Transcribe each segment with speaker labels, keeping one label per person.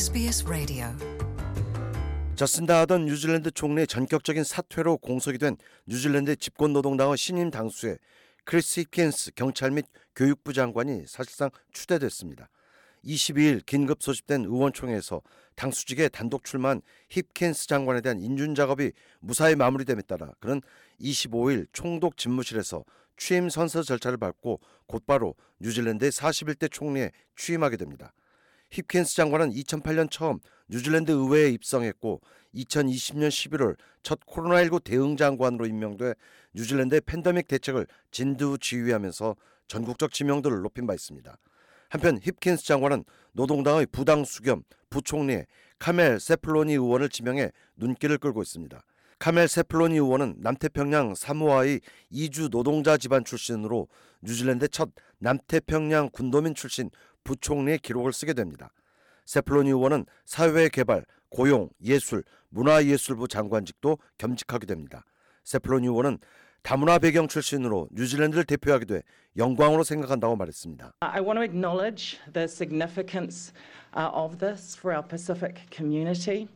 Speaker 1: SBS Radio.
Speaker 2: 저신다 아던 뉴질랜드 총리의 전격적인 사퇴로 공석이 된 뉴질랜드 집권 노동당의 신임 당수에 크리스 힙킨스 경찰 및 교육부 장관이 사실상 추대됐습니다. 22일 긴급 소집된 의원총회에서 당수직에 단독 출마한 힙킨스 장관에 대한 인준 작업이 무사히 마무리됨에 따라 그는 25일 총독 집무실에서 취임 선서 절차를 밟고 곧바로 뉴질랜드의 41대 총리에 취임하게 됩니다. 힙킨스 장관은 2008년 처음 뉴질랜드 의회에 입성했고 2020년 11월 첫 코로나19 대응 장관으로 임명돼 뉴질랜드의 팬데믹 대책을 진두 지휘하면서 전국적 지명도를 높인 바 있습니다. 한편 힙킨스 장관은 노동당의 부당수 겸 부총리에 카멜 세풀로니 의원을 지명해 눈길을 끌고 있습니다. 카멜 세풀로니 의원은 남태평양 사모아의 이주 노동자 집안 출신으로 뉴질랜드 첫 남태평양 군도민 출신 부총리의 기록을 쓰게 됩니다. 세플로니 의원은 사회개발, 고용, 예술, 문화예술부 장관직도 겸직하게 됩니다. 세플로니 의원은 다문화 배경 출신으로 뉴질랜드를 대표하게 돼 영광으로 생각한다고 말했습니다.
Speaker 3: I want to acknowledge the significance uh, of this for our Pacific community.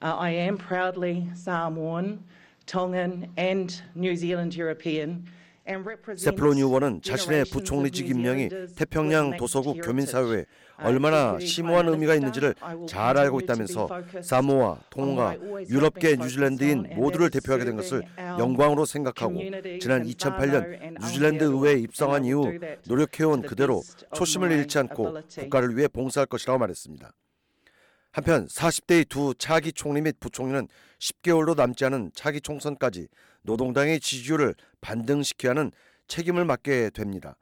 Speaker 3: Uh, I am proudly Samoan, Tongan, and New Zealand European.
Speaker 2: 세플로니 의원은 자신의 부총리직 임명이 태평양 도서국 교민사회에 얼마나 심오한 의미가 있는지를 잘 알고 있다면서 사모아, 통가, 유럽계 뉴질랜드인 모두를 대표하게 된 것을 영광으로 생각하고 지난 2008년 뉴질랜드 의회에 입성한 이후 노력해온 그대로 초심을 잃지 않고 국가를 위해 봉사할 것이라고 말했습니다. 한편 40대의 두 차기 총리 및 부총리는 10개월로 남지 않은 차기 총선까지 노동당의 지지율을 반등시켜야 하는 책임을 맡게 됩니다.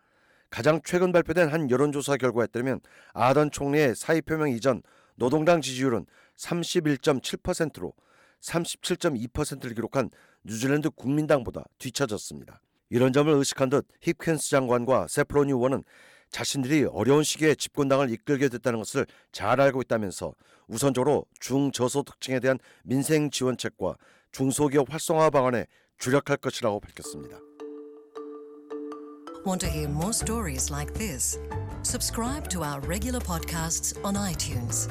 Speaker 2: 가장 최근 발표된 한 여론조사 결과에 따르면 아던 총리의 사의 표명 이전 노동당 지지율은 31.7%로 37.2%를 기록한 뉴질랜드 국민당보다 뒤처졌습니다. 이런 점을 의식한 듯 힙켄스 장관과 세프로니 의원은 자신들이 어려운 시기에 집권당을 이끌게 됐다는 것을 잘 알고 있다면서 우선적으로 중저소득층에 대한 민생 지원책과 중소기업 활성화 방안에 주력할 것이라고 밝혔습니다.
Speaker 1: Want to hear more stories like this? Subscribe to our regular podcasts on iTunes.